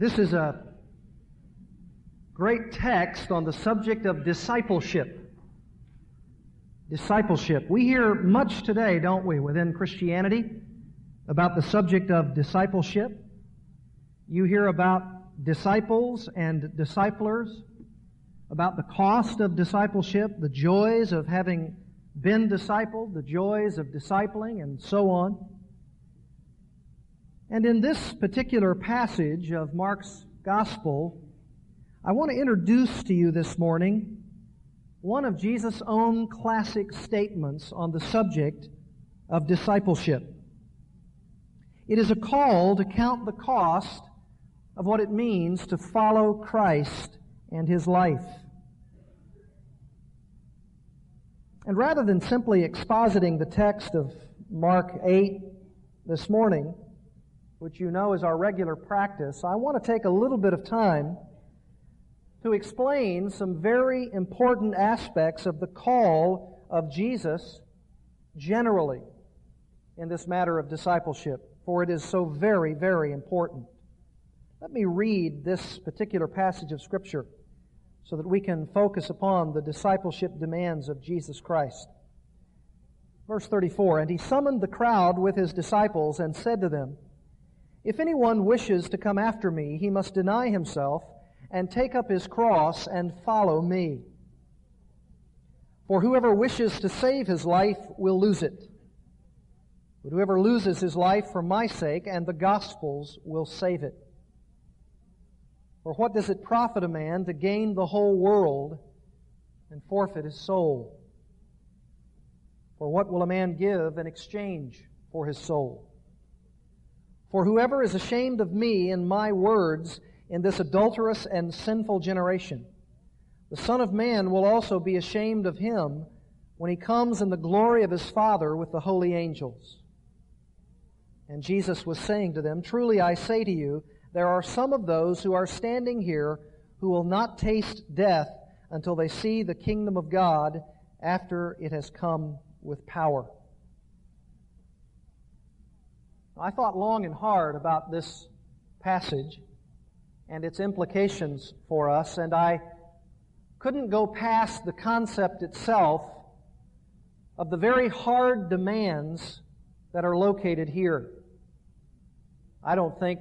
This is a great text on the subject of discipleship. Discipleship. We hear much today, don't we, within Christianity about the subject of discipleship. You hear about disciples and disciplers, about the cost of discipleship, the joys of having been discipled, the joys of discipling, and so on. And in this particular passage of Mark's Gospel, I want to introduce to you this morning one of Jesus' own classic statements on the subject of discipleship. It is a call to count the cost of what it means to follow Christ and His life. And rather than simply expositing the text of Mark 8 this morning, which you know is our regular practice, I want to take a little bit of time to explain some very important aspects of the call of Jesus generally in this matter of discipleship, for it is so very, very important. Let me read this particular passage of Scripture so that we can focus upon the discipleship demands of Jesus Christ. Verse 34 And he summoned the crowd with his disciples and said to them, if anyone wishes to come after me, he must deny himself and take up his cross and follow me. For whoever wishes to save his life will lose it. But whoever loses his life for my sake and the gospel's will save it. For what does it profit a man to gain the whole world and forfeit his soul? For what will a man give in exchange for his soul? For whoever is ashamed of me and my words in this adulterous and sinful generation, the Son of Man will also be ashamed of him when he comes in the glory of his Father with the holy angels. And Jesus was saying to them, Truly I say to you, there are some of those who are standing here who will not taste death until they see the kingdom of God after it has come with power. I thought long and hard about this passage and its implications for us, and I couldn't go past the concept itself of the very hard demands that are located here. I don't think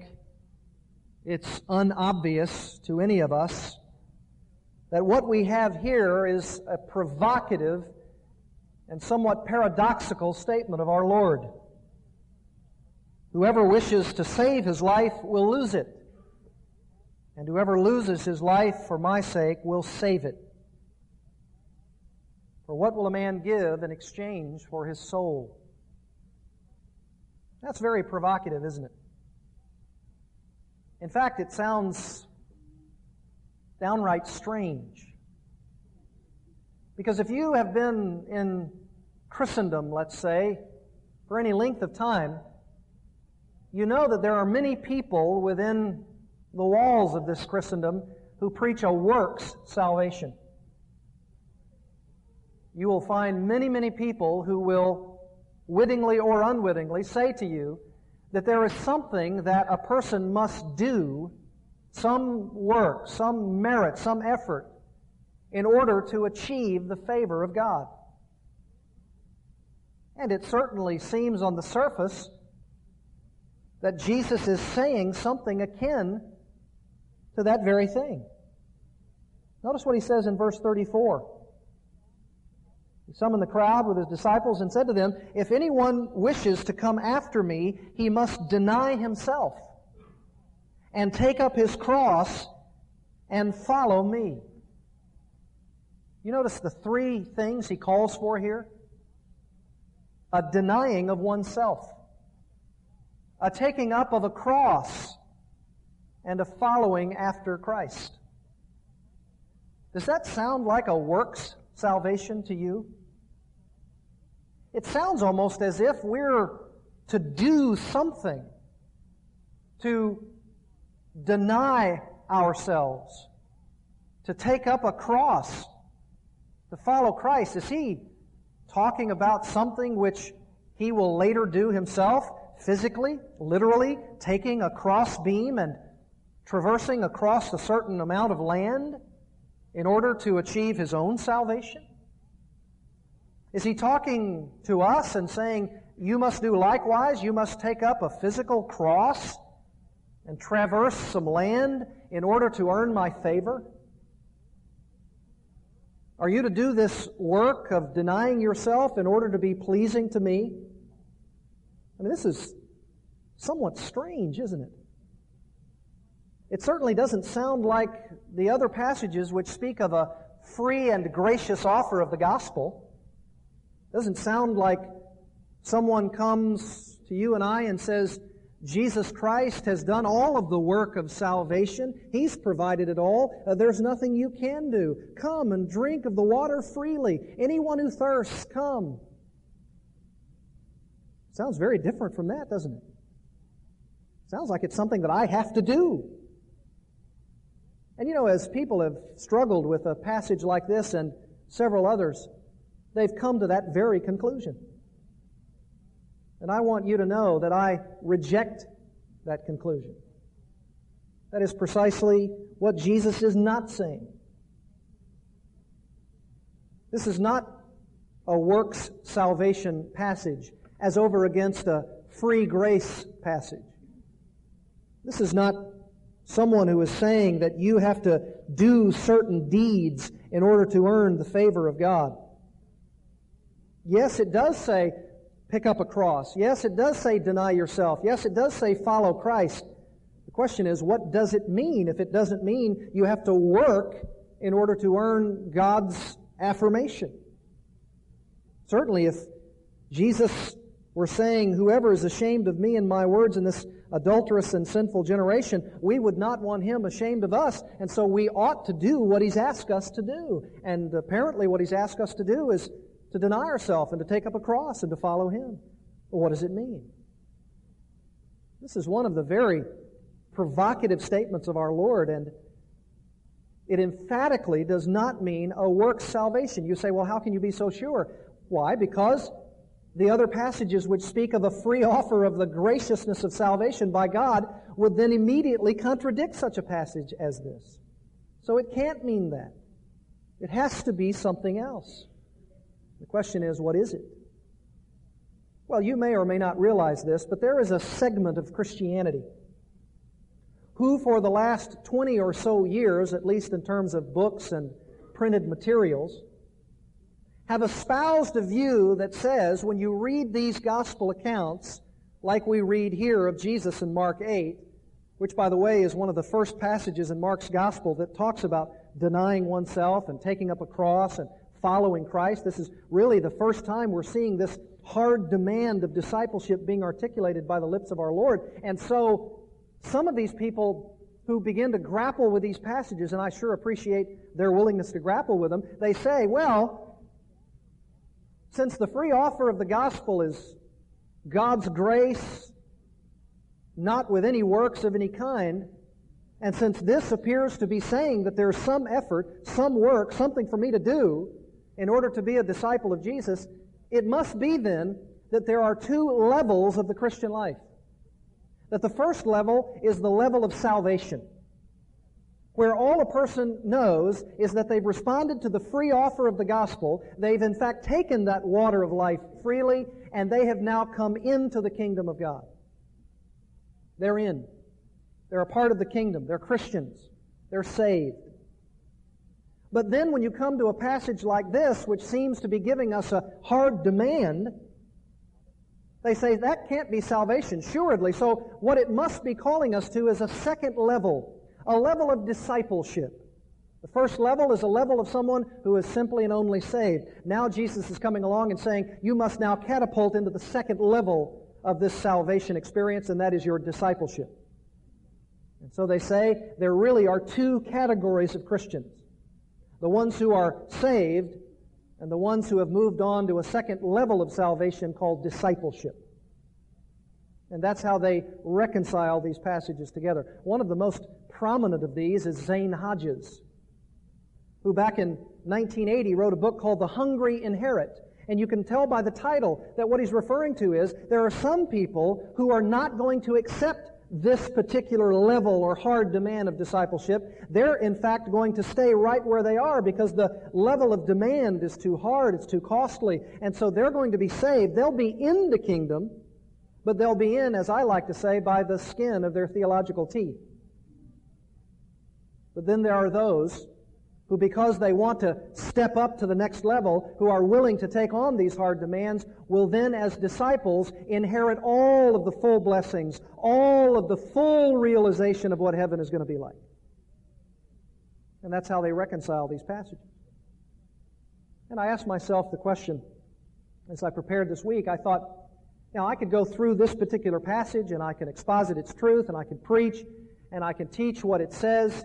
it's unobvious to any of us that what we have here is a provocative and somewhat paradoxical statement of our Lord. Whoever wishes to save his life will lose it. And whoever loses his life for my sake will save it. For what will a man give in exchange for his soul? That's very provocative, isn't it? In fact, it sounds downright strange. Because if you have been in Christendom, let's say, for any length of time, you know that there are many people within the walls of this Christendom who preach a works salvation. You will find many, many people who will wittingly or unwittingly say to you that there is something that a person must do, some work, some merit, some effort, in order to achieve the favor of God. And it certainly seems on the surface that Jesus is saying something akin to that very thing. Notice what he says in verse 34. He summoned the crowd with his disciples and said to them, If anyone wishes to come after me, he must deny himself and take up his cross and follow me. You notice the three things he calls for here? A denying of oneself a taking up of a cross, and a following after Christ. Does that sound like a works salvation to you? It sounds almost as if we're to do something, to deny ourselves, to take up a cross, to follow Christ. Is he talking about something which he will later do himself? Physically, literally, taking a cross beam and traversing across a certain amount of land in order to achieve his own salvation? Is he talking to us and saying, you must do likewise, you must take up a physical cross and traverse some land in order to earn my favor? Are you to do this work of denying yourself in order to be pleasing to me? I mean, this is somewhat strange, isn't it? It certainly doesn't sound like the other passages which speak of a free and gracious offer of the gospel. It doesn't sound like someone comes to you and I and says, Jesus Christ has done all of the work of salvation. He's provided it all. Uh, there's nothing you can do. Come and drink of the water freely. Anyone who thirsts, come. Sounds very different from that, doesn't it? Sounds like it's something that I have to do. And you know, as people have struggled with a passage like this and several others, they've come to that very conclusion. And I want you to know that I reject that conclusion. That is precisely what Jesus is not saying. This is not a works salvation passage as over against a free grace passage. This is not someone who is saying that you have to do certain deeds in order to earn the favor of God. Yes, it does say pick up a cross. Yes, it does say deny yourself. Yes, it does say follow Christ. The question is, what does it mean if it doesn't mean you have to work in order to earn God's affirmation? Certainly, if Jesus were saying, Whoever is ashamed of me and my words in this adulterous and sinful generation, we would not want him ashamed of us, and so we ought to do what he's asked us to do. And apparently, what he's asked us to do is to deny ourselves and to take up a cross and to follow Him. Well, what does it mean? This is one of the very provocative statements of our Lord, and it emphatically does not mean a work salvation. You say, well, how can you be so sure? Why? Because the other passages which speak of a free offer of the graciousness of salvation by God would then immediately contradict such a passage as this. So it can't mean that. It has to be something else. The question is, what is it? Well, you may or may not realize this, but there is a segment of Christianity who, for the last 20 or so years, at least in terms of books and printed materials, have espoused a view that says when you read these gospel accounts, like we read here of Jesus in Mark 8, which, by the way, is one of the first passages in Mark's gospel that talks about denying oneself and taking up a cross and following Christ. This is really the first time we're seeing this hard demand of discipleship being articulated by the lips of our Lord. And so, some of these people who begin to grapple with these passages, and I sure appreciate their willingness to grapple with them, they say, well, since the free offer of the gospel is God's grace, not with any works of any kind, and since this appears to be saying that there's some effort, some work, something for me to do, in order to be a disciple of Jesus, it must be then that there are two levels of the Christian life. That the first level is the level of salvation, where all a person knows is that they've responded to the free offer of the gospel. They've in fact taken that water of life freely, and they have now come into the kingdom of God. They're in. They're a part of the kingdom. They're Christians. They're saved. But then when you come to a passage like this, which seems to be giving us a hard demand, they say that can't be salvation, assuredly. So what it must be calling us to is a second level, a level of discipleship. The first level is a level of someone who is simply and only saved. Now Jesus is coming along and saying, you must now catapult into the second level of this salvation experience, and that is your discipleship. And so they say there really are two categories of Christians the ones who are saved and the ones who have moved on to a second level of salvation called discipleship. And that's how they reconcile these passages together. One of the most prominent of these is Zane Hodges, who back in 1980 wrote a book called The Hungry Inherit. And you can tell by the title that what he's referring to is there are some people who are not going to accept this particular level or hard demand of discipleship. They're in fact going to stay right where they are because the level of demand is too hard, it's too costly, and so they're going to be saved. They'll be in the kingdom, but they'll be in, as I like to say, by the skin of their theological teeth. But then there are those who, because they want to step up to the next level, who are willing to take on these hard demands, will then, as disciples, inherit all of the full blessings, all of the full realization of what heaven is going to be like. And that's how they reconcile these passages. And I asked myself the question as I prepared this week. I thought, now I could go through this particular passage and I can exposit its truth and I can preach and I can teach what it says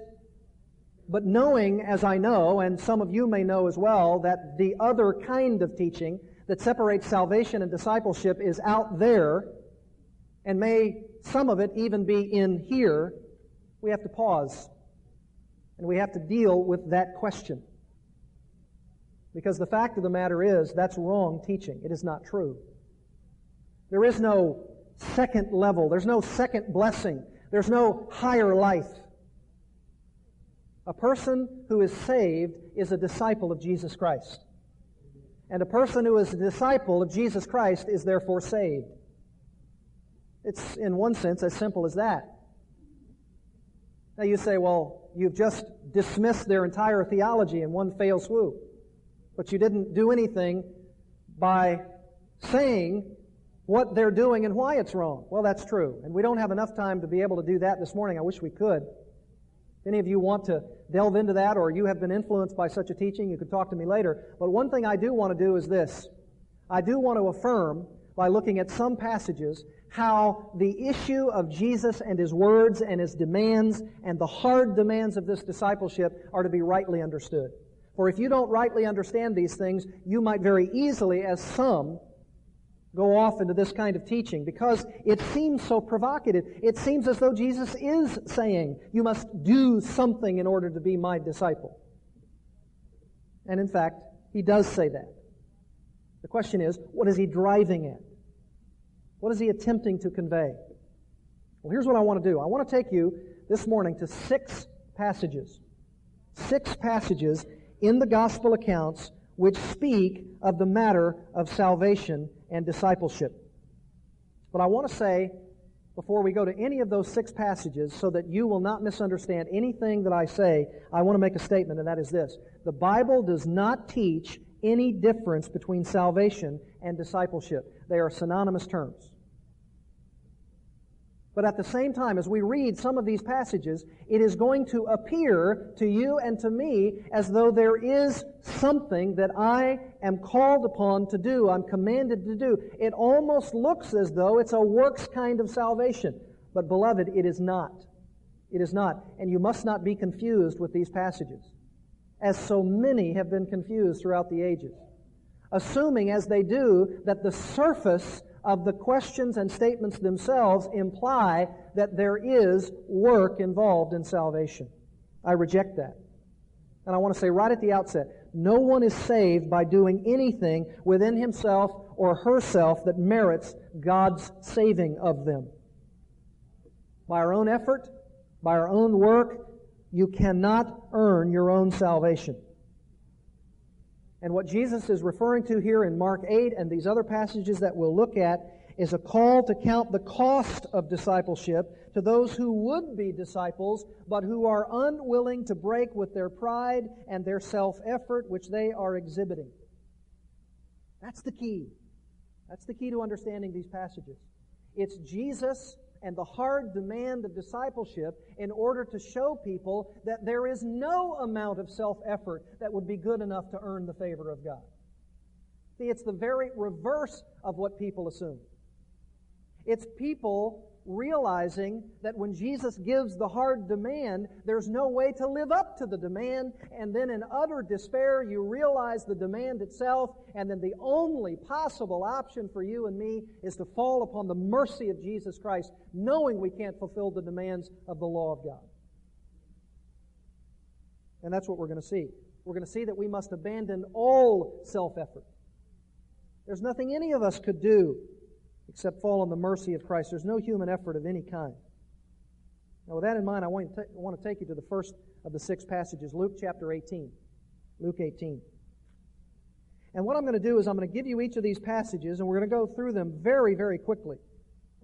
but knowing, as I know, and some of you may know as well, that the other kind of teaching that separates salvation and discipleship is out there, and may some of it even be in here, we have to pause. And we have to deal with that question. Because the fact of the matter is, that's wrong teaching. It is not true. There is no second level. There's no second blessing. There's no higher life. A person who is saved is a disciple of Jesus Christ. And a person who is a disciple of Jesus Christ is therefore saved. It's, in one sense, as simple as that. Now you say, well, you've just dismissed their entire theology in one fail swoop. But you didn't do anything by saying what they're doing and why it's wrong. Well, that's true. And we don't have enough time to be able to do that this morning. I wish we could. If any of you want to delve into that or you have been influenced by such a teaching, you could talk to me later. But one thing I do want to do is this. I do want to affirm by looking at some passages how the issue of Jesus and his words and his demands and the hard demands of this discipleship are to be rightly understood. For if you don't rightly understand these things, you might very easily, as some, go off into this kind of teaching because it seems so provocative. It seems as though Jesus is saying, you must do something in order to be my disciple. And in fact, he does say that. The question is, what is he driving at? What is he attempting to convey? Well, here's what I want to do. I want to take you this morning to six passages. Six passages in the gospel accounts which speak of the matter of salvation and discipleship. But I want to say, before we go to any of those six passages, so that you will not misunderstand anything that I say, I want to make a statement, and that is this. The Bible does not teach any difference between salvation and discipleship. They are synonymous terms. But at the same time, as we read some of these passages, it is going to appear to you and to me as though there is something that I am called upon to do, I'm commanded to do. It almost looks as though it's a works kind of salvation. But beloved, it is not. It is not. And you must not be confused with these passages, as so many have been confused throughout the ages. Assuming, as they do, that the surface of the questions and statements themselves imply that there is work involved in salvation. I reject that. And I want to say right at the outset, no one is saved by doing anything within himself or herself that merits God's saving of them. By our own effort, by our own work, you cannot earn your own salvation. And what Jesus is referring to here in Mark 8 and these other passages that we'll look at is a call to count the cost of discipleship to those who would be disciples, but who are unwilling to break with their pride and their self effort, which they are exhibiting. That's the key. That's the key to understanding these passages. It's Jesus and the hard demand of discipleship in order to show people that there is no amount of self effort that would be good enough to earn the favor of God. See, it's the very reverse of what people assume. It's people realizing that when Jesus gives the hard demand, there's no way to live up to the demand, and then in utter despair, you realize the demand itself, and then the only possible option for you and me is to fall upon the mercy of Jesus Christ, knowing we can't fulfill the demands of the law of God. And that's what we're going to see. We're going to see that we must abandon all self effort. There's nothing any of us could do except fall on the mercy of Christ. There's no human effort of any kind. Now, with that in mind, I want to, ta- I want to take you to the first of the six passages, Luke chapter 18. Luke 18. And what I'm going to do is I'm going to give you each of these passages, and we're going to go through them very, very quickly.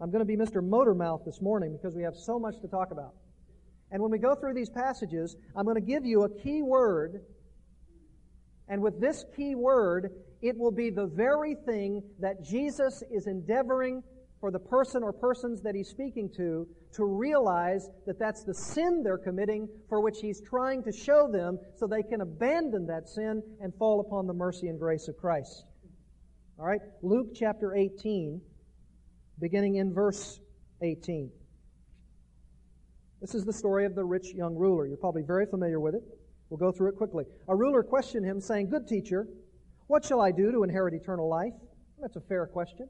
I'm going to be Mr. Motormouth this morning because we have so much to talk about. And when we go through these passages, I'm going to give you a key word. And with this key word, it will be the very thing that Jesus is endeavoring for the person or persons that he's speaking to to realize that that's the sin they're committing for which he's trying to show them so they can abandon that sin and fall upon the mercy and grace of Christ. All right, Luke chapter 18, beginning in verse 18. This is the story of the rich young ruler. You're probably very familiar with it. We'll go through it quickly. A ruler questioned him, saying, Good teacher, what shall I do to inherit eternal life? That's a fair question.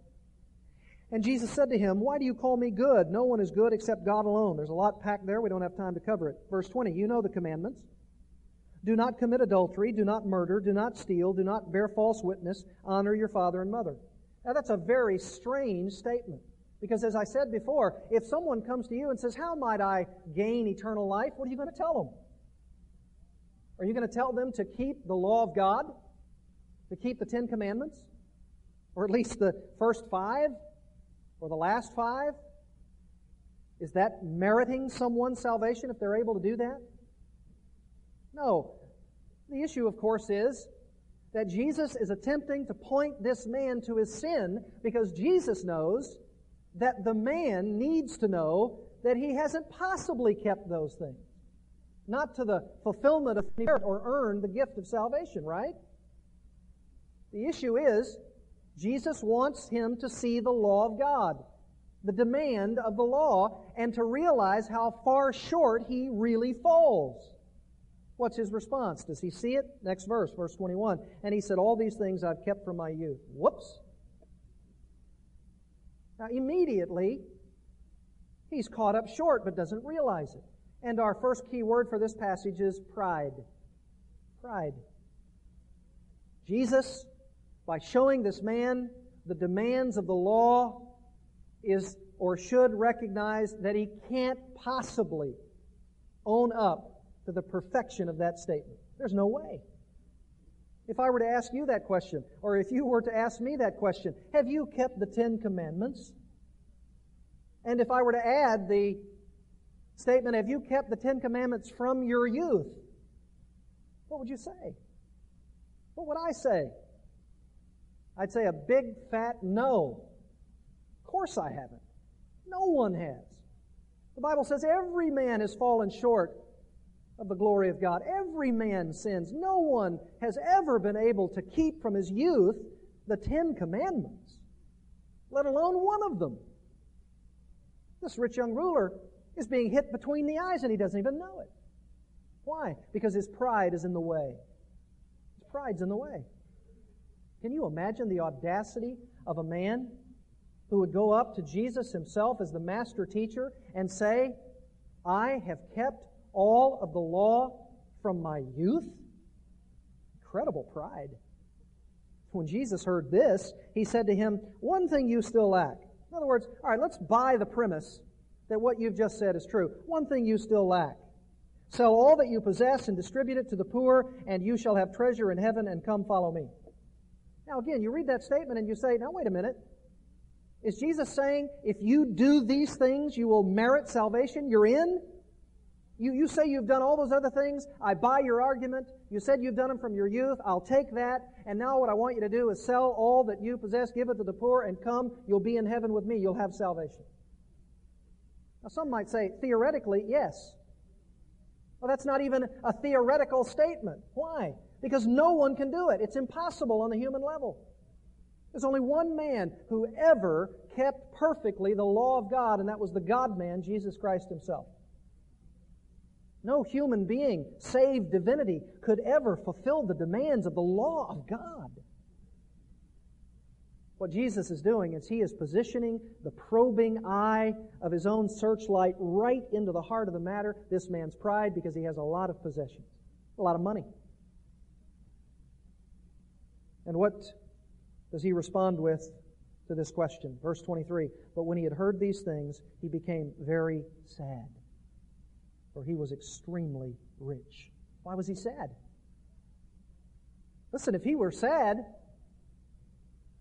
And Jesus said to him, Why do you call me good? No one is good except God alone. There's a lot packed there. We don't have time to cover it. Verse 20, you know the commandments. Do not commit adultery. Do not murder. Do not steal. Do not bear false witness. Honor your father and mother. Now that's a very strange statement. Because as I said before, if someone comes to you and says, How might I gain eternal life? What are you going to tell them? Are you going to tell them to keep the law of God? To keep the Ten Commandments? Or at least the first five? or the last five? Is that meriting someone's salvation if they're able to do that? No. The issue, of course, is that Jesus is attempting to point this man to his sin because Jesus knows that the man needs to know that he hasn't possibly kept those things. Not to the fulfillment of merit or earn the gift of salvation, right? The issue is Jesus wants him to see the law of God, the demand of the law, and to realize how far short he really falls. What's his response? Does he see it? Next verse, verse 21. And he said, All these things I've kept from my youth. Whoops. Now, immediately, he's caught up short but doesn't realize it. And our first key word for this passage is pride. Pride. Jesus by showing this man the demands of the law is or should recognize that he can't possibly own up to the perfection of that statement. There's no way. If I were to ask you that question, or if you were to ask me that question, have you kept the Ten Commandments? And if I were to add the statement, have you kept the Ten Commandments from your youth? What would you say? What would I say? I'd say a big fat no. Of course I haven't. No one has. The Bible says every man has fallen short of the glory of God. Every man sins. No one has ever been able to keep from his youth the Ten Commandments, let alone one of them. This rich young ruler is being hit between the eyes and he doesn't even know it. Why? Because his pride is in the way. His pride's in the way. Can you imagine the audacity of a man who would go up to Jesus himself as the master teacher and say, I have kept all of the law from my youth? Incredible pride. When Jesus heard this, he said to him, One thing you still lack. In other words, all right, let's buy the premise that what you've just said is true. One thing you still lack. Sell all that you possess and distribute it to the poor, and you shall have treasure in heaven, and come follow me. Now, again, you read that statement and you say, now, wait a minute. Is Jesus saying, if you do these things, you will merit salvation? You're in? You, you say you've done all those other things. I buy your argument. You said you've done them from your youth. I'll take that. And now what I want you to do is sell all that you possess, give it to the poor, and come. You'll be in heaven with me. You'll have salvation. Now, some might say, theoretically, yes. Well, that's not even a theoretical statement. Why? Because no one can do it. It's impossible on the human level. There's only one man who ever kept perfectly the law of God, and that was the God man, Jesus Christ himself. No human being, save divinity, could ever fulfill the demands of the law of God. What Jesus is doing is he is positioning the probing eye of his own searchlight right into the heart of the matter, this man's pride, because he has a lot of possessions, a lot of money. And what does he respond with to this question? Verse 23 But when he had heard these things, he became very sad. for he was extremely rich. Why was he sad? Listen, if he were sad,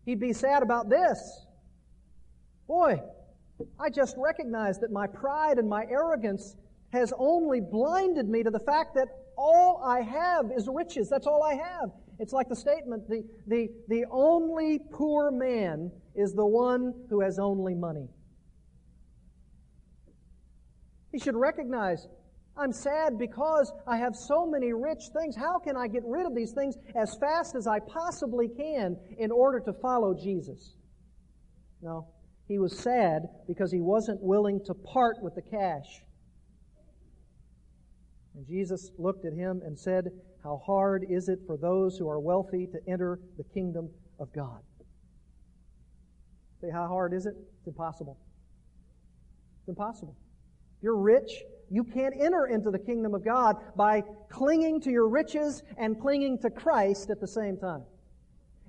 he'd be sad about this. Boy, I just recognize that my pride and my arrogance has only blinded me to the fact that all I have is riches. That's all I have. It's like the statement, the, the, the only poor man is the one who has only money. He should recognize, I'm sad because I have so many rich things. How can I get rid of these things as fast as I possibly can in order to follow Jesus? No. He was sad because he wasn't willing to part with the cash. And Jesus looked at him and said, How hard is it for those who are wealthy to enter the kingdom of God? Say, how hard is it? It's impossible. It's impossible. If you're rich, you can't enter into the kingdom of God by clinging to your riches and clinging to Christ at the same time.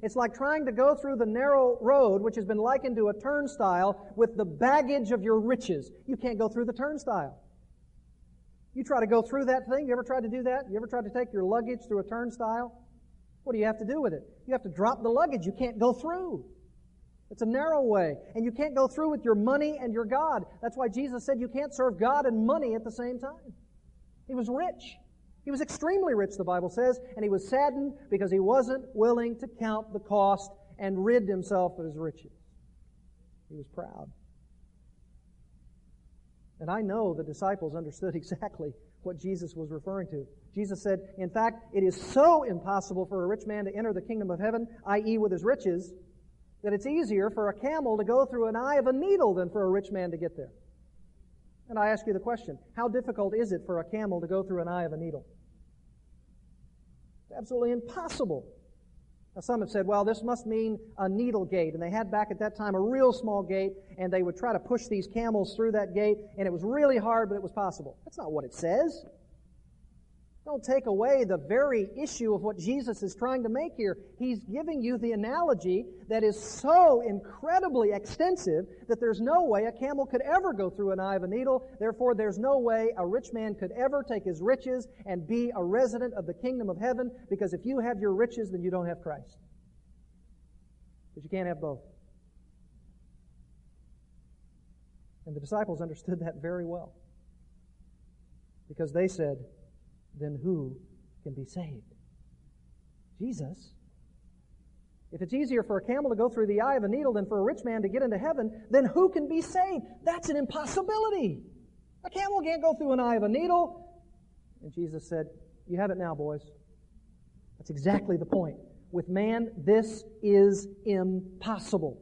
It's like trying to go through the narrow road, which has been likened to a turnstile, with the baggage of your riches. You can't go through the turnstile. You try to go through that thing. You ever tried to do that? You ever tried to take your luggage through a turnstile? What do you have to do with it? You have to drop the luggage. You can't go through. It's a narrow way. And you can't go through with your money and your God. That's why Jesus said you can't serve God and money at the same time. He was rich. He was extremely rich, the Bible says, and he was saddened because he wasn't willing to count the cost and rid himself of his riches. He was proud. And I know the disciples understood exactly what Jesus was referring to. Jesus said, in fact, it is so impossible for a rich man to enter the kingdom of heaven, i.e., with his riches, that it's easier for a camel to go through an eye of a needle than for a rich man to get there. And I ask you the question how difficult is it for a camel to go through an eye of a needle? It's absolutely impossible. Now, some have said, well, this must mean a needle gate. And they had back at that time a real small gate, and they would try to push these camels through that gate, and it was really hard, but it was possible. That's not what it says. Don't take away the very issue of what Jesus is trying to make here. He's giving you the analogy that is so incredibly extensive that there's no way a camel could ever go through an eye of a needle. Therefore, there's no way a rich man could ever take his riches and be a resident of the kingdom of heaven because if you have your riches, then you don't have Christ. But you can't have both. And the disciples understood that very well because they said, then who can be saved? Jesus. If it's easier for a camel to go through the eye of a needle than for a rich man to get into heaven, then who can be saved? That's an impossibility. A camel can't go through an eye of a needle. And Jesus said, You have it now, boys. That's exactly the point. With man, this is impossible.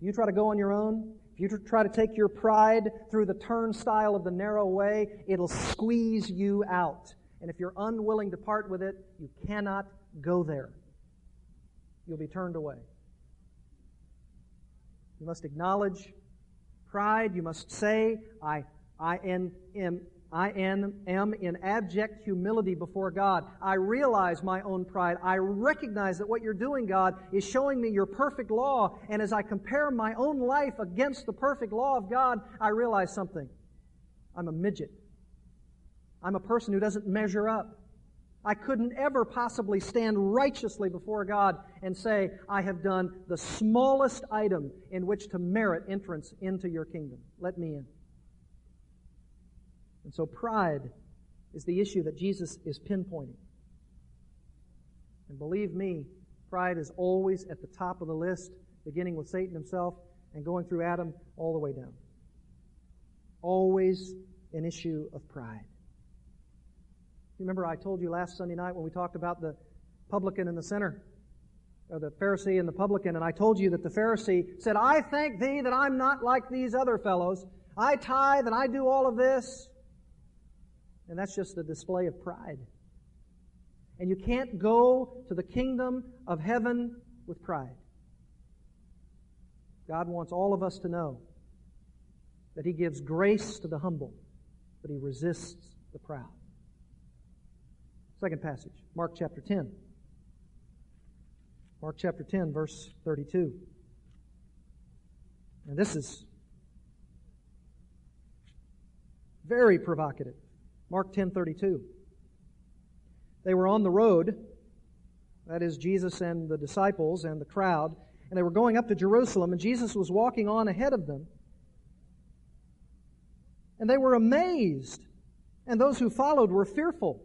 You try to go on your own, if you try to take your pride through the turnstile of the narrow way, it'll squeeze you out. And if you're unwilling to part with it, you cannot go there. You'll be turned away. You must acknowledge pride. You must say, I, I am, am I am, am in abject humility before God. I realize my own pride. I recognize that what you're doing, God, is showing me your perfect law. And as I compare my own life against the perfect law of God, I realize something. I'm a midget. I'm a person who doesn't measure up. I couldn't ever possibly stand righteously before God and say, I have done the smallest item in which to merit entrance into your kingdom. Let me in. And so pride is the issue that Jesus is pinpointing. And believe me, pride is always at the top of the list, beginning with Satan himself and going through Adam all the way down. Always an issue of pride. Remember, I told you last Sunday night when we talked about the publican and the sinner, or the Pharisee and the publican, and I told you that the Pharisee said, I thank thee that I'm not like these other fellows. I tithe and I do all of this. And that's just a display of pride. And you can't go to the kingdom of heaven with pride. God wants all of us to know that He gives grace to the humble, but He resists the proud. Second passage, Mark chapter 10. Mark chapter 10, verse 32. And this is Very provocative. Mark 10:32. They were on the road, that is Jesus and the disciples and the crowd, and they were going up to Jerusalem and Jesus was walking on ahead of them. And they were amazed, and those who followed were fearful.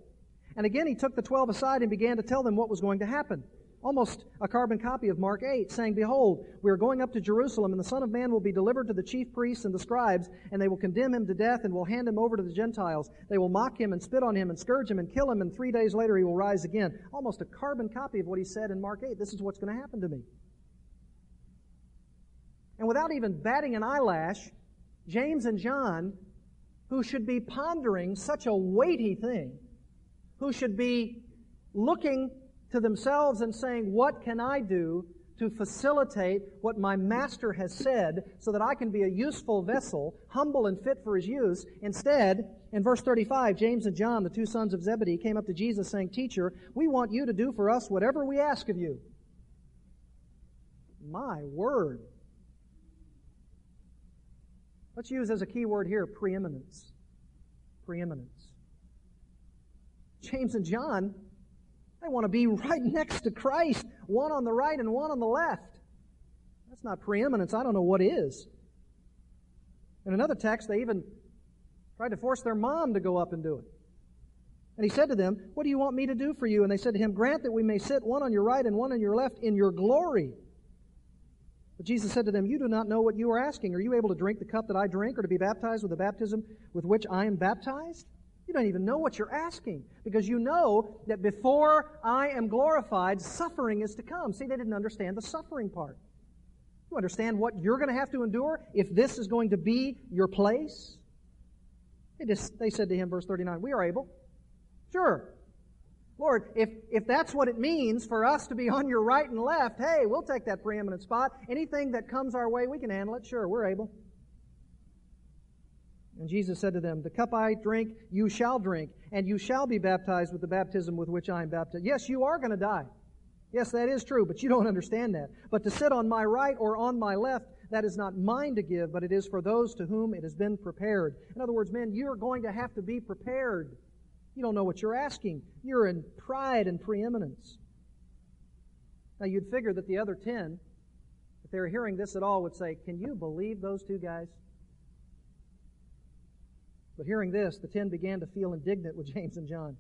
And again he took the 12 aside and began to tell them what was going to happen almost a carbon copy of Mark 8, saying, Behold, we are going up to Jerusalem, and the Son of Man will be delivered to the chief priests and the scribes, and they will condemn him to death and will hand him over to the Gentiles. They will mock him and spit on him and scourge him and kill him, and three days later he will rise again. Almost a carbon copy of what he said in Mark 8. This is what's going to happen to me. And without even batting an eyelash, James and John, who should be pondering such a weighty thing, who should be looking to themselves and saying, What can I do to facilitate what my master has said so that I can be a useful vessel, humble and fit for his use? Instead, in verse 35, James and John, the two sons of Zebedee, came up to Jesus saying, Teacher, we want you to do for us whatever we ask of you. My word. Let's use as a key word here preeminence. Preeminence. James and John I want to be right next to Christ, one on the right and one on the left. That's not preeminence. I don't know what is. In another text, they even tried to force their mom to go up and do it. And he said to them, What do you want me to do for you? And they said to him, Grant that we may sit one on your right and one on your left in your glory. But Jesus said to them, You do not know what you are asking. Are you able to drink the cup that I drink or to be baptized with the baptism with which I am baptized? You don't even know what you're asking because you know that before I am glorified, suffering is to come. See, they didn't understand the suffering part. You understand what you're going to have to endure if this is going to be your place? They, just, they said to him, verse 39, We are able. Sure. Lord, if, if that's what it means for us to be on your right and left, hey, we'll take that preeminent spot. Anything that comes our way, we can handle it. Sure, we're able. And Jesus said to them, The cup I drink, you shall drink, and you shall be baptized with the baptism with which I am baptized. Yes, you are going to die. Yes, that is true, but you don't understand that. But to sit on my right or on my left, that is not mine to give, but it is for those to whom it has been prepared. In other words, men, you're going to have to be prepared. You don't know what you're asking. You're in pride and preeminence. Now, you'd figure that the other ten, if they were hearing this at all, would say, Can you believe those two guys? But hearing this, the ten began to feel indignant with James and John.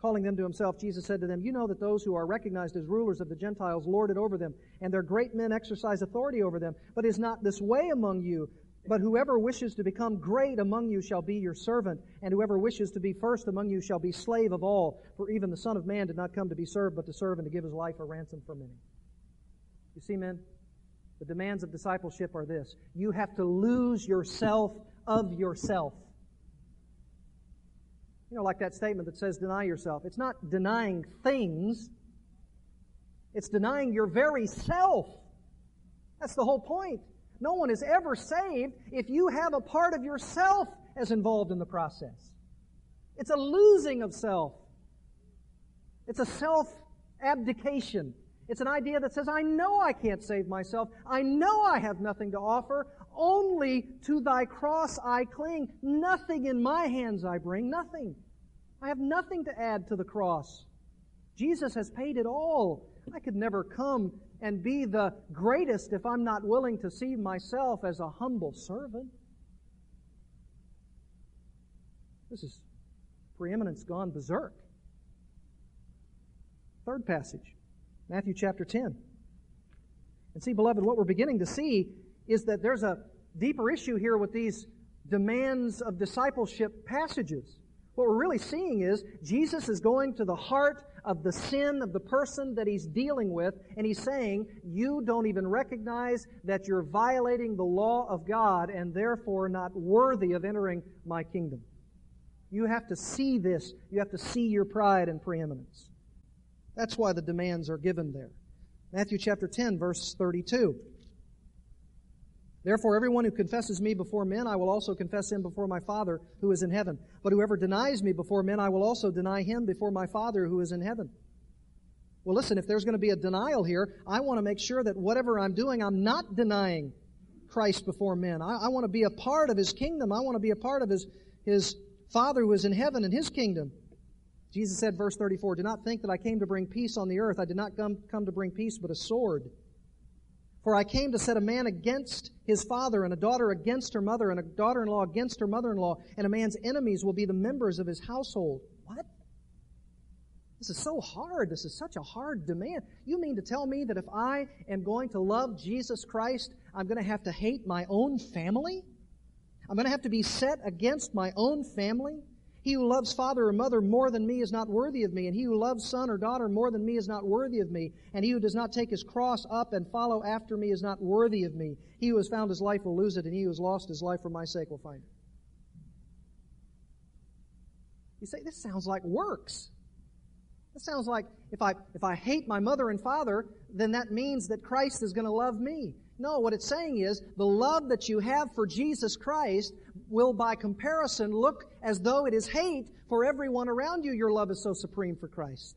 Calling them to himself, Jesus said to them, You know that those who are recognized as rulers of the Gentiles lord it over them, and their great men exercise authority over them. But is not this way among you. But whoever wishes to become great among you shall be your servant, and whoever wishes to be first among you shall be slave of all. For even the Son of Man did not come to be served, but to serve and to give his life a ransom for many. You see, men, the demands of discipleship are this you have to lose yourself of yourself. You know, like that statement that says deny yourself. It's not denying things, it's denying your very self. That's the whole point. No one is ever saved if you have a part of yourself as involved in the process. It's a losing of self. It's a self abdication. It's an idea that says, I know I can't save myself. I know I have nothing to offer. Only to thy cross I cling. Nothing in my hands I bring. Nothing. I have nothing to add to the cross. Jesus has paid it all. I could never come and be the greatest if I'm not willing to see myself as a humble servant. This is preeminence gone berserk. Third passage. Matthew chapter 10. And see, beloved, what we're beginning to see is that there's a deeper issue here with these demands of discipleship passages. What we're really seeing is Jesus is going to the heart of the sin of the person that he's dealing with, and he's saying, You don't even recognize that you're violating the law of God and therefore not worthy of entering my kingdom. You have to see this. You have to see your pride and preeminence. That's why the demands are given there. Matthew chapter 10, verse 32. Therefore, everyone who confesses me before men, I will also confess him before my Father who is in heaven. But whoever denies me before men, I will also deny him before my Father who is in heaven. Well, listen, if there's going to be a denial here, I want to make sure that whatever I'm doing, I'm not denying Christ before men. I, I want to be a part of his kingdom. I want to be a part of his, his Father who is in heaven and his kingdom. Jesus said, verse 34, Do not think that I came to bring peace on the earth. I did not come, come to bring peace, but a sword. For I came to set a man against his father, and a daughter against her mother, and a daughter in law against her mother in law, and a man's enemies will be the members of his household. What? This is so hard. This is such a hard demand. You mean to tell me that if I am going to love Jesus Christ, I'm going to have to hate my own family? I'm going to have to be set against my own family? He who loves father or mother more than me is not worthy of me, and he who loves son or daughter more than me is not worthy of me, and he who does not take his cross up and follow after me is not worthy of me. He who has found his life will lose it, and he who has lost his life for my sake will find it. You say, this sounds like works. This sounds like if I, if I hate my mother and father, then that means that Christ is going to love me. No, what it's saying is the love that you have for Jesus Christ will, by comparison, look as though it is hate for everyone around you. Your love is so supreme for Christ.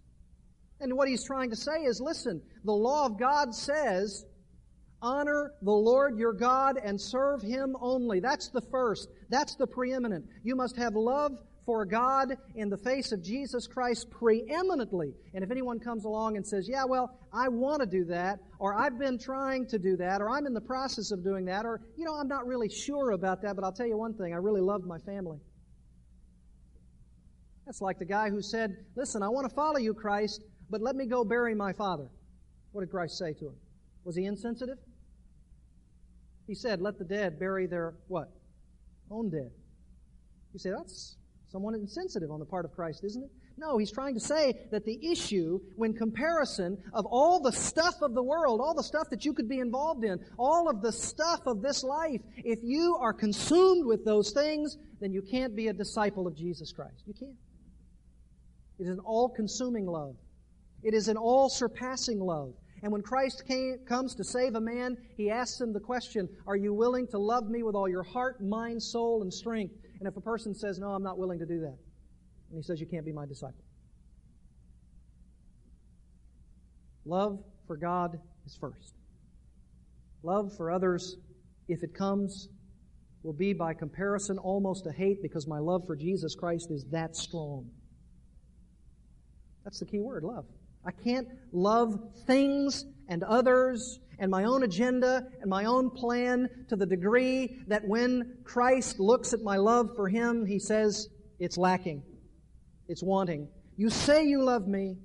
And what he's trying to say is listen, the law of God says, honor the Lord your God and serve him only. That's the first. That's the preeminent. You must have love for God in the face of Jesus Christ preeminently. And if anyone comes along and says, Yeah, well, I want to do that, or I've been trying to do that, or I'm in the process of doing that, or, you know, I'm not really sure about that, but I'll tell you one thing I really love my family. That's like the guy who said, Listen, I want to follow you, Christ, but let me go bury my father. What did Christ say to him? Was he insensitive? He said, Let the dead bury their what? Own dead. You say, That's somewhat insensitive on the part of Christ, isn't it? No, he's trying to say that the issue, when comparison of all the stuff of the world, all the stuff that you could be involved in, all of the stuff of this life, if you are consumed with those things, then you can't be a disciple of Jesus Christ. You can't. It is an all consuming love, it is an all surpassing love. And when Christ came, comes to save a man, he asks him the question Are you willing to love me with all your heart, mind, soul, and strength? And if a person says, No, I'm not willing to do that, and he says, You can't be my disciple. Love for God is first. Love for others, if it comes, will be by comparison almost a hate because my love for Jesus Christ is that strong. That's the key word love. I can't love things and others and my own agenda and my own plan to the degree that when Christ looks at my love for Him, He says, it's lacking. It's wanting. You say you love me.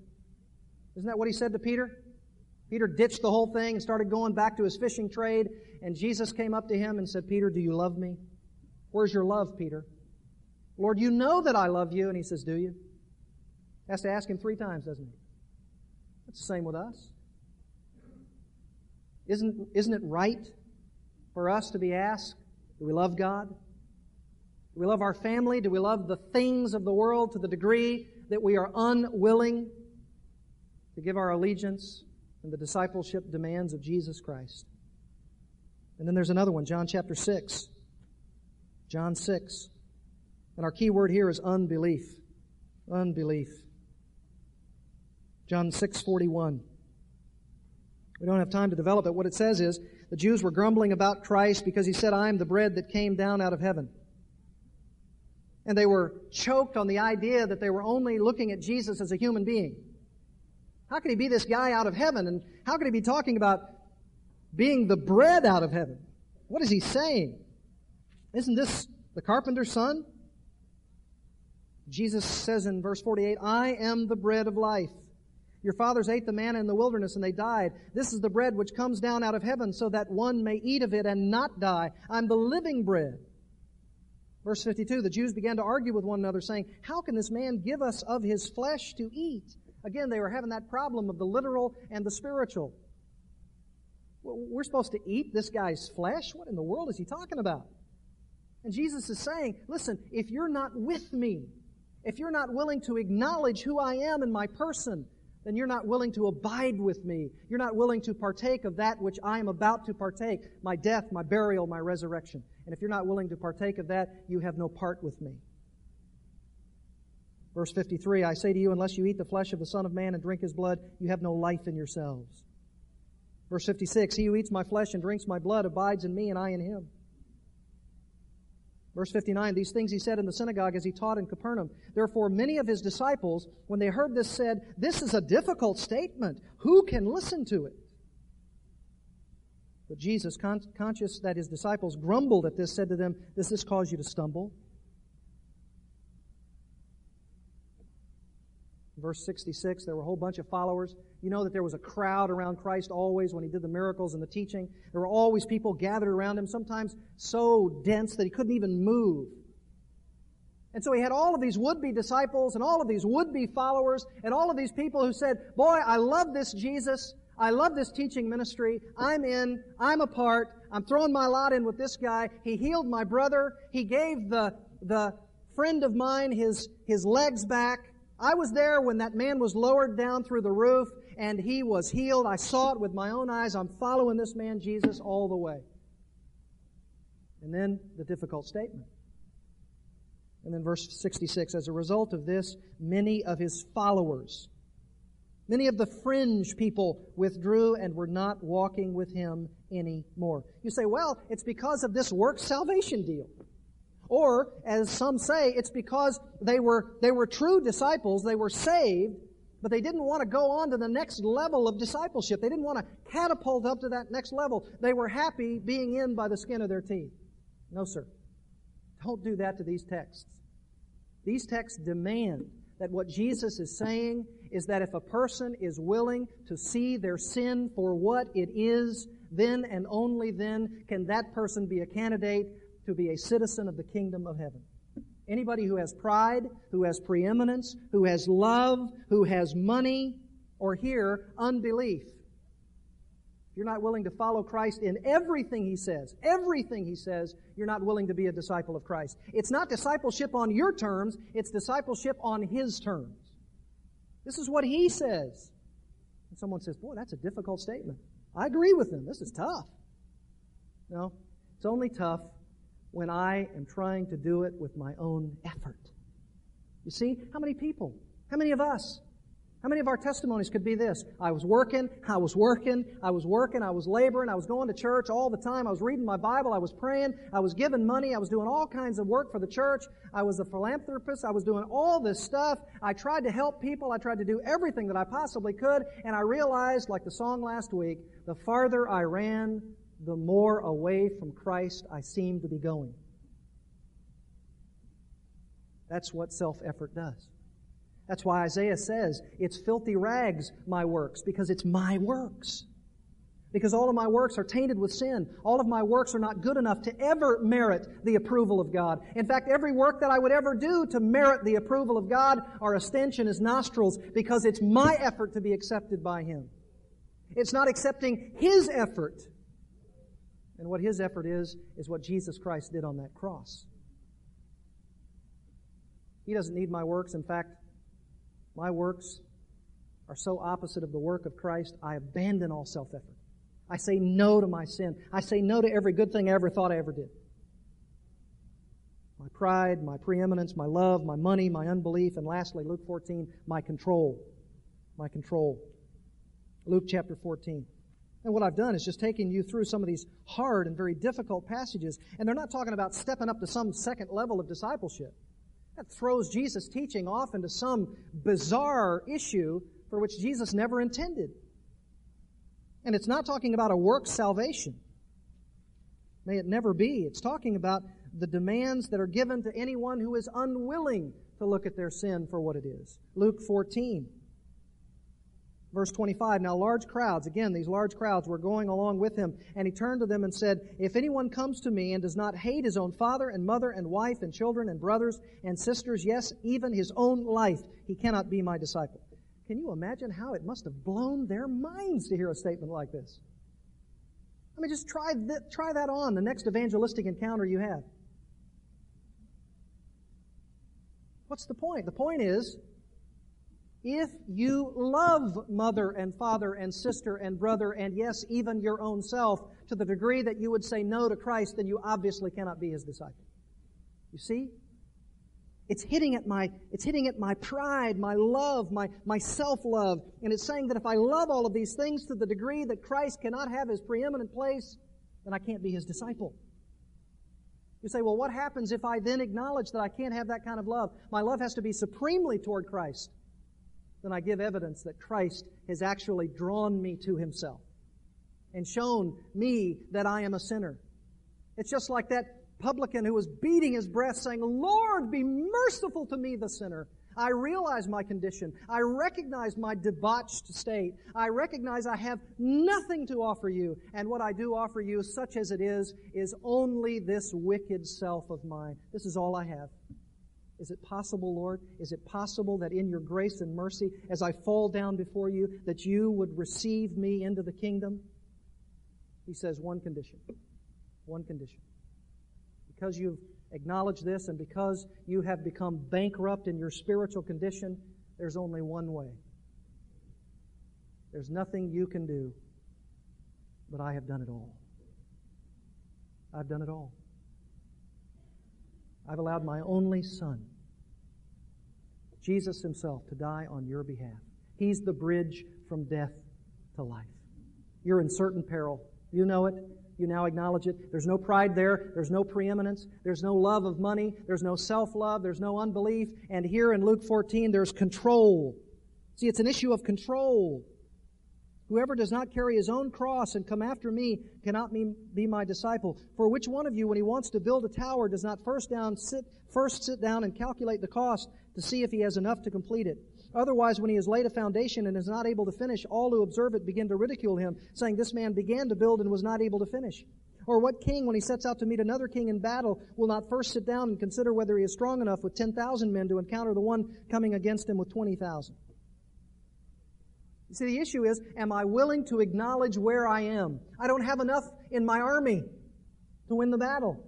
Isn't that what He said to Peter? Peter ditched the whole thing and started going back to his fishing trade, and Jesus came up to him and said, Peter, do you love me? Where's your love, Peter? Lord, you know that I love you. And he says, Do you? Has to ask him three times, doesn't he? That's the same with us. Isn't, isn't it right for us to be asked, do we love God? Do we love our family? Do we love the things of the world to the degree that we are unwilling to give our allegiance and the discipleship demands of Jesus Christ? And then there's another one, John chapter 6. John 6. And our key word here is unbelief. Unbelief. John 6:41. We don't have time to develop it. What it says is the Jews were grumbling about Christ because he said, I am the bread that came down out of heaven. And they were choked on the idea that they were only looking at Jesus as a human being. How could he be this guy out of heaven? And how could he be talking about being the bread out of heaven? What is he saying? Isn't this the carpenter's son? Jesus says in verse 48, I am the bread of life. Your fathers ate the manna in the wilderness and they died. This is the bread which comes down out of heaven so that one may eat of it and not die. I'm the living bread. Verse 52, the Jews began to argue with one another saying, how can this man give us of his flesh to eat? Again, they were having that problem of the literal and the spiritual. We're supposed to eat this guy's flesh? What in the world is he talking about? And Jesus is saying, listen, if you're not with me, if you're not willing to acknowledge who I am in my person, then you're not willing to abide with me. You're not willing to partake of that which I am about to partake my death, my burial, my resurrection. And if you're not willing to partake of that, you have no part with me. Verse 53 I say to you, unless you eat the flesh of the Son of Man and drink his blood, you have no life in yourselves. Verse 56 He who eats my flesh and drinks my blood abides in me, and I in him. Verse 59 These things he said in the synagogue as he taught in Capernaum. Therefore, many of his disciples, when they heard this, said, This is a difficult statement. Who can listen to it? But Jesus, con- conscious that his disciples grumbled at this, said to them, Does this cause you to stumble? Verse 66, there were a whole bunch of followers. You know that there was a crowd around Christ always when he did the miracles and the teaching. There were always people gathered around him, sometimes so dense that he couldn't even move. And so he had all of these would-be disciples and all of these would-be followers and all of these people who said, boy, I love this Jesus. I love this teaching ministry. I'm in. I'm a part. I'm throwing my lot in with this guy. He healed my brother. He gave the, the friend of mine his, his legs back. I was there when that man was lowered down through the roof and he was healed. I saw it with my own eyes. I'm following this man, Jesus, all the way. And then the difficult statement. And then verse 66 As a result of this, many of his followers, many of the fringe people withdrew and were not walking with him anymore. You say, well, it's because of this work salvation deal. Or, as some say, it's because they were, they were true disciples, they were saved, but they didn't want to go on to the next level of discipleship. They didn't want to catapult up to that next level. They were happy being in by the skin of their teeth. No, sir. Don't do that to these texts. These texts demand that what Jesus is saying is that if a person is willing to see their sin for what it is, then and only then can that person be a candidate to be a citizen of the kingdom of heaven. Anybody who has pride, who has preeminence, who has love, who has money, or here, unbelief. If you're not willing to follow Christ in everything he says, everything he says, you're not willing to be a disciple of Christ. It's not discipleship on your terms, it's discipleship on his terms. This is what he says. And someone says, Boy, that's a difficult statement. I agree with him. This is tough. No, it's only tough when I am trying to do it with my own effort. You see, how many people, how many of us, how many of our testimonies could be this? I was working, I was working, I was working, I was laboring, I was going to church all the time, I was reading my Bible, I was praying, I was giving money, I was doing all kinds of work for the church, I was a philanthropist, I was doing all this stuff, I tried to help people, I tried to do everything that I possibly could, and I realized, like the song last week, the farther I ran, the more away from Christ I seem to be going. That's what self effort does. That's why Isaiah says, It's filthy rags, my works, because it's my works. Because all of my works are tainted with sin. All of my works are not good enough to ever merit the approval of God. In fact, every work that I would ever do to merit the approval of God are a stench in His nostrils because it's my effort to be accepted by Him. It's not accepting His effort and what his effort is, is what Jesus Christ did on that cross. He doesn't need my works. In fact, my works are so opposite of the work of Christ, I abandon all self effort. I say no to my sin. I say no to every good thing I ever thought I ever did. My pride, my preeminence, my love, my money, my unbelief, and lastly, Luke 14, my control. My control. Luke chapter 14. And what I've done is just taken you through some of these hard and very difficult passages. And they're not talking about stepping up to some second level of discipleship. That throws Jesus' teaching off into some bizarre issue for which Jesus never intended. And it's not talking about a work salvation. May it never be. It's talking about the demands that are given to anyone who is unwilling to look at their sin for what it is. Luke 14. Verse 25, now large crowds, again, these large crowds were going along with him, and he turned to them and said, If anyone comes to me and does not hate his own father and mother and wife and children and brothers and sisters, yes, even his own life, he cannot be my disciple. Can you imagine how it must have blown their minds to hear a statement like this? I mean, just try, th- try that on the next evangelistic encounter you have. What's the point? The point is, if you love mother and father and sister and brother and yes, even your own self to the degree that you would say no to Christ, then you obviously cannot be his disciple. You see? It's hitting at my, it's hitting at my pride, my love, my, my self-love. And it's saying that if I love all of these things to the degree that Christ cannot have his preeminent place, then I can't be his disciple. You say, well, what happens if I then acknowledge that I can't have that kind of love? My love has to be supremely toward Christ. Then I give evidence that Christ has actually drawn me to himself and shown me that I am a sinner. It's just like that publican who was beating his breast saying, Lord, be merciful to me, the sinner. I realize my condition. I recognize my debauched state. I recognize I have nothing to offer you. And what I do offer you, such as it is, is only this wicked self of mine. This is all I have. Is it possible, Lord? Is it possible that in your grace and mercy, as I fall down before you, that you would receive me into the kingdom? He says one condition. One condition because you've acknowledged this and because you have become bankrupt in your spiritual condition, there's only one way. There's nothing you can do, but I have done it all. I've done it all. I've allowed my only Son, Jesus Himself, to die on your behalf. He's the bridge from death to life. You're in certain peril. You know it. You now acknowledge it. There's no pride there. There's no preeminence. There's no love of money. There's no self-love. There's no unbelief. And here in Luke 14, there's control. See, it's an issue of control. Whoever does not carry his own cross and come after me cannot be my disciple. For which one of you, when he wants to build a tower, does not first down sit, first sit down and calculate the cost to see if he has enough to complete it? Otherwise, when he has laid a foundation and is not able to finish, all who observe it begin to ridicule him, saying, This man began to build and was not able to finish. Or what king, when he sets out to meet another king in battle, will not first sit down and consider whether he is strong enough with 10,000 men to encounter the one coming against him with 20,000? You see, the issue is, am I willing to acknowledge where I am? I don't have enough in my army to win the battle.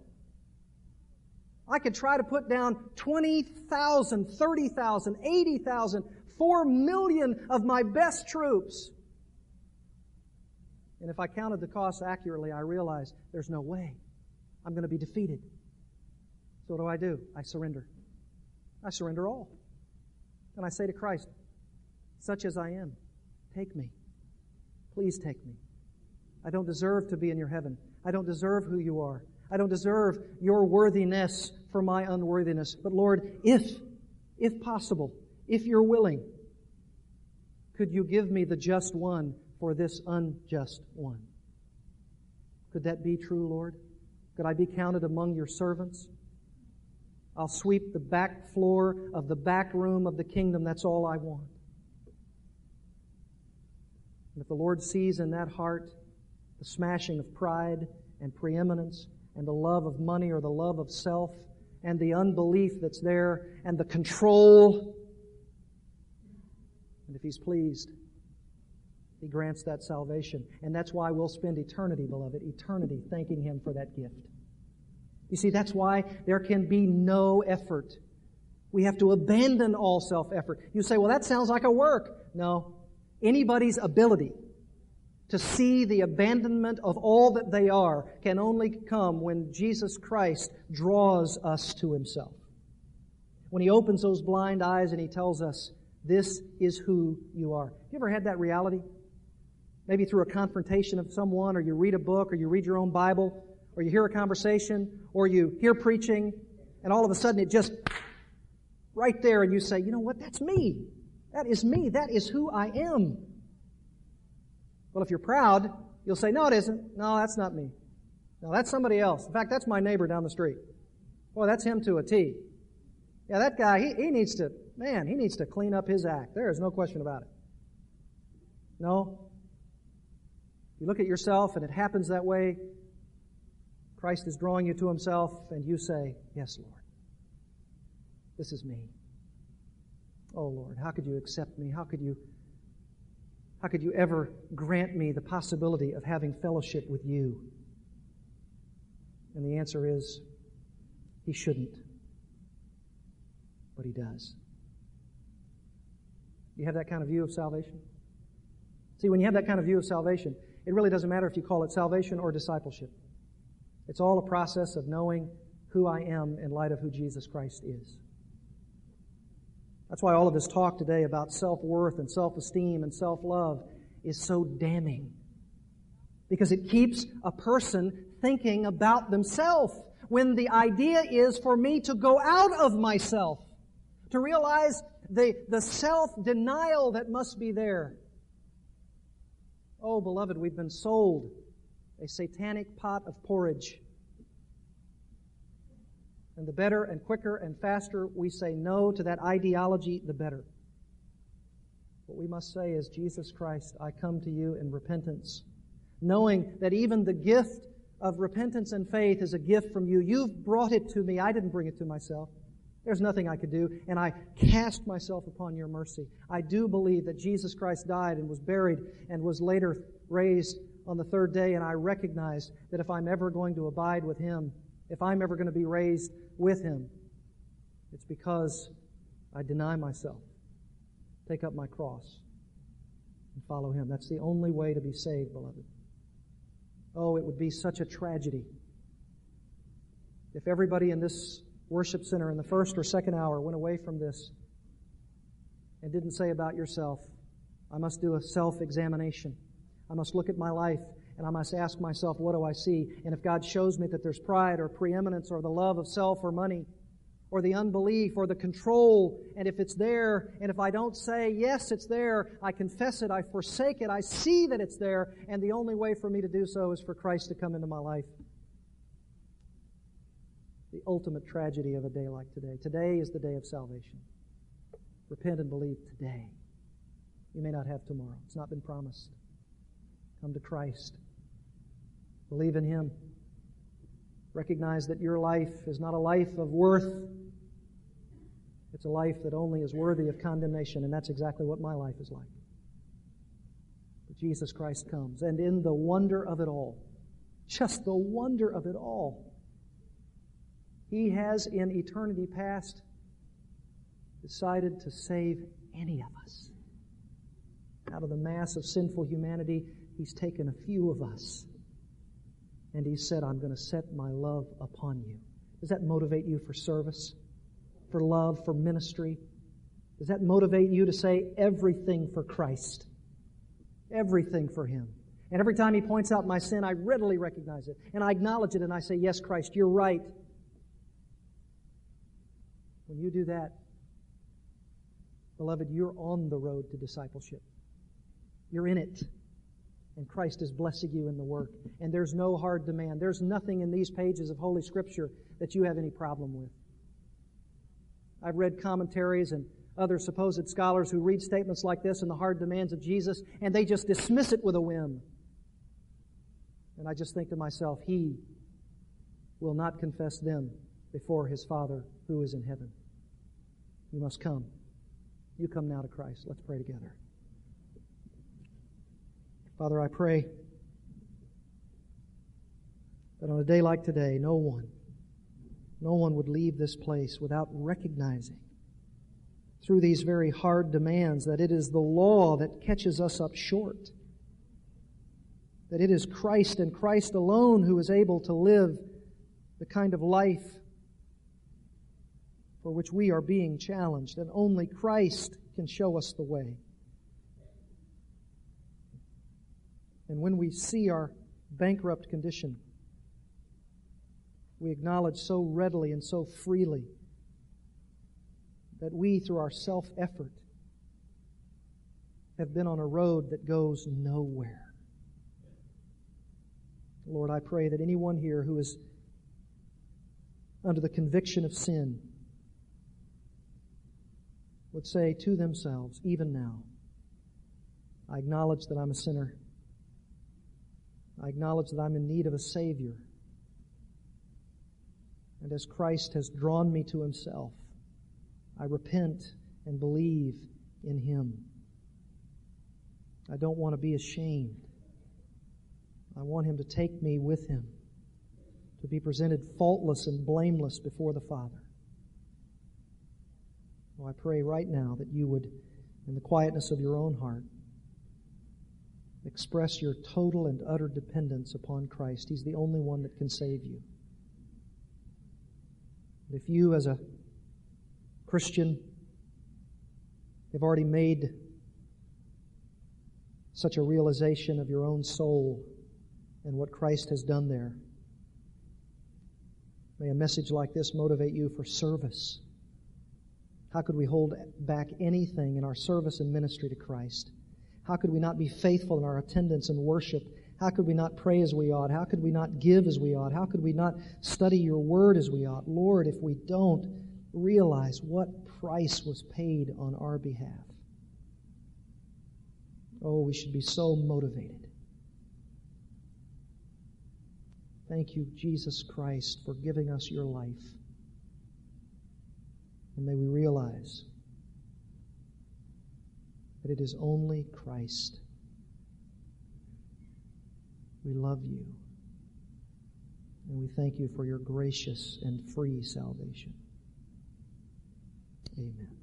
I could try to put down 20,000, 30,000, 80,000, four million of my best troops. And if I counted the cost accurately, I realized there's no way. I'm going to be defeated. So what do I do? I surrender. I surrender all. And I say to Christ, such as I am, take me. Please take me. I don't deserve to be in your heaven. I don't deserve who you are. I don't deserve your worthiness for my unworthiness. But Lord, if, if possible, if you're willing, could you give me the just one for this unjust one? Could that be true, Lord? Could I be counted among your servants? I'll sweep the back floor of the back room of the kingdom. That's all I want. And if the Lord sees in that heart the smashing of pride and preeminence and the love of money or the love of self and the unbelief that's there and the control and if He's pleased, He grants that salvation. And that's why we'll spend eternity, beloved, eternity thanking Him for that gift. You see, that's why there can be no effort. We have to abandon all self effort. You say, well, that sounds like a work. No. Anybody's ability to see the abandonment of all that they are can only come when Jesus Christ draws us to Himself. When He opens those blind eyes and He tells us, this is who you are. Have you ever had that reality? Maybe through a confrontation of someone, or you read a book, or you read your own Bible, or you hear a conversation, or you hear preaching, and all of a sudden it just right there, and you say, you know what? That's me. That is me. That is who I am. Well, if you're proud, you'll say, no, it isn't. No, that's not me. No, that's somebody else. In fact, that's my neighbor down the street. Boy, that's him to a T. Yeah, that guy, he, he needs to man, he needs to clean up his act. There is no question about it. No. You look at yourself and it happens that way. Christ is drawing you to himself and you say, Yes, Lord. This is me. Oh Lord, how could you accept me? How could you how could you ever grant me the possibility of having fellowship with you? And the answer is, He shouldn't. But He does. You have that kind of view of salvation? See, when you have that kind of view of salvation, it really doesn't matter if you call it salvation or discipleship. It's all a process of knowing who I am in light of who Jesus Christ is. That's why all of this talk today about self worth and self esteem and self love is so damning. Because it keeps a person thinking about themselves when the idea is for me to go out of myself, to realize the, the self denial that must be there. Oh, beloved, we've been sold a satanic pot of porridge. And the better and quicker and faster we say no to that ideology, the better. What we must say is, Jesus Christ, I come to you in repentance, knowing that even the gift of repentance and faith is a gift from you. You've brought it to me. I didn't bring it to myself. There's nothing I could do, and I cast myself upon your mercy. I do believe that Jesus Christ died and was buried and was later raised on the third day, and I recognize that if I'm ever going to abide with him, if I'm ever going to be raised with him, it's because I deny myself, take up my cross, and follow him. That's the only way to be saved, beloved. Oh, it would be such a tragedy if everybody in this worship center in the first or second hour went away from this and didn't say about yourself, I must do a self examination. I must look at my life and I must ask myself, what do I see? And if God shows me that there's pride or preeminence or the love of self or money or the unbelief or the control, and if it's there, and if I don't say, yes, it's there, I confess it, I forsake it, I see that it's there, and the only way for me to do so is for Christ to come into my life. The ultimate tragedy of a day like today. Today is the day of salvation. Repent and believe today. You may not have tomorrow. It's not been promised. Come to Christ. Believe in Him. Recognize that your life is not a life of worth. It's a life that only is worthy of condemnation, and that's exactly what my life is like. But Jesus Christ comes, and in the wonder of it all, just the wonder of it all, He has in eternity past decided to save any of us. Out of the mass of sinful humanity, He's taken a few of us and he said, I'm going to set my love upon you. Does that motivate you for service, for love, for ministry? Does that motivate you to say everything for Christ? Everything for Him. And every time He points out my sin, I readily recognize it. And I acknowledge it and I say, Yes, Christ, you're right. When you do that, beloved, you're on the road to discipleship. You're in it and Christ is blessing you in the work. And there's no hard demand. There's nothing in these pages of Holy Scripture that you have any problem with. I've read commentaries and other supposed scholars who read statements like this and the hard demands of Jesus, and they just dismiss it with a whim. And I just think to myself, He will not confess them before His Father who is in heaven. You must come. You come now to Christ. Let's pray together. Father, I pray that on a day like today, no one, no one would leave this place without recognizing through these very hard demands that it is the law that catches us up short. That it is Christ and Christ alone who is able to live the kind of life for which we are being challenged, and only Christ can show us the way. And when we see our bankrupt condition, we acknowledge so readily and so freely that we, through our self effort, have been on a road that goes nowhere. Lord, I pray that anyone here who is under the conviction of sin would say to themselves, even now, I acknowledge that I'm a sinner. I acknowledge that I'm in need of a Savior. And as Christ has drawn me to Himself, I repent and believe in Him. I don't want to be ashamed. I want Him to take me with Him, to be presented faultless and blameless before the Father. Well, I pray right now that you would, in the quietness of your own heart, Express your total and utter dependence upon Christ. He's the only one that can save you. If you, as a Christian, have already made such a realization of your own soul and what Christ has done there. May a message like this motivate you for service. How could we hold back anything in our service and ministry to Christ? How could we not be faithful in our attendance and worship? How could we not pray as we ought? How could we not give as we ought? How could we not study your word as we ought? Lord, if we don't realize what price was paid on our behalf, oh, we should be so motivated. Thank you, Jesus Christ, for giving us your life. And may we realize that it is only Christ. We love you. And we thank you for your gracious and free salvation. Amen.